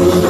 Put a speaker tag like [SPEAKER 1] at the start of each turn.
[SPEAKER 1] Amen.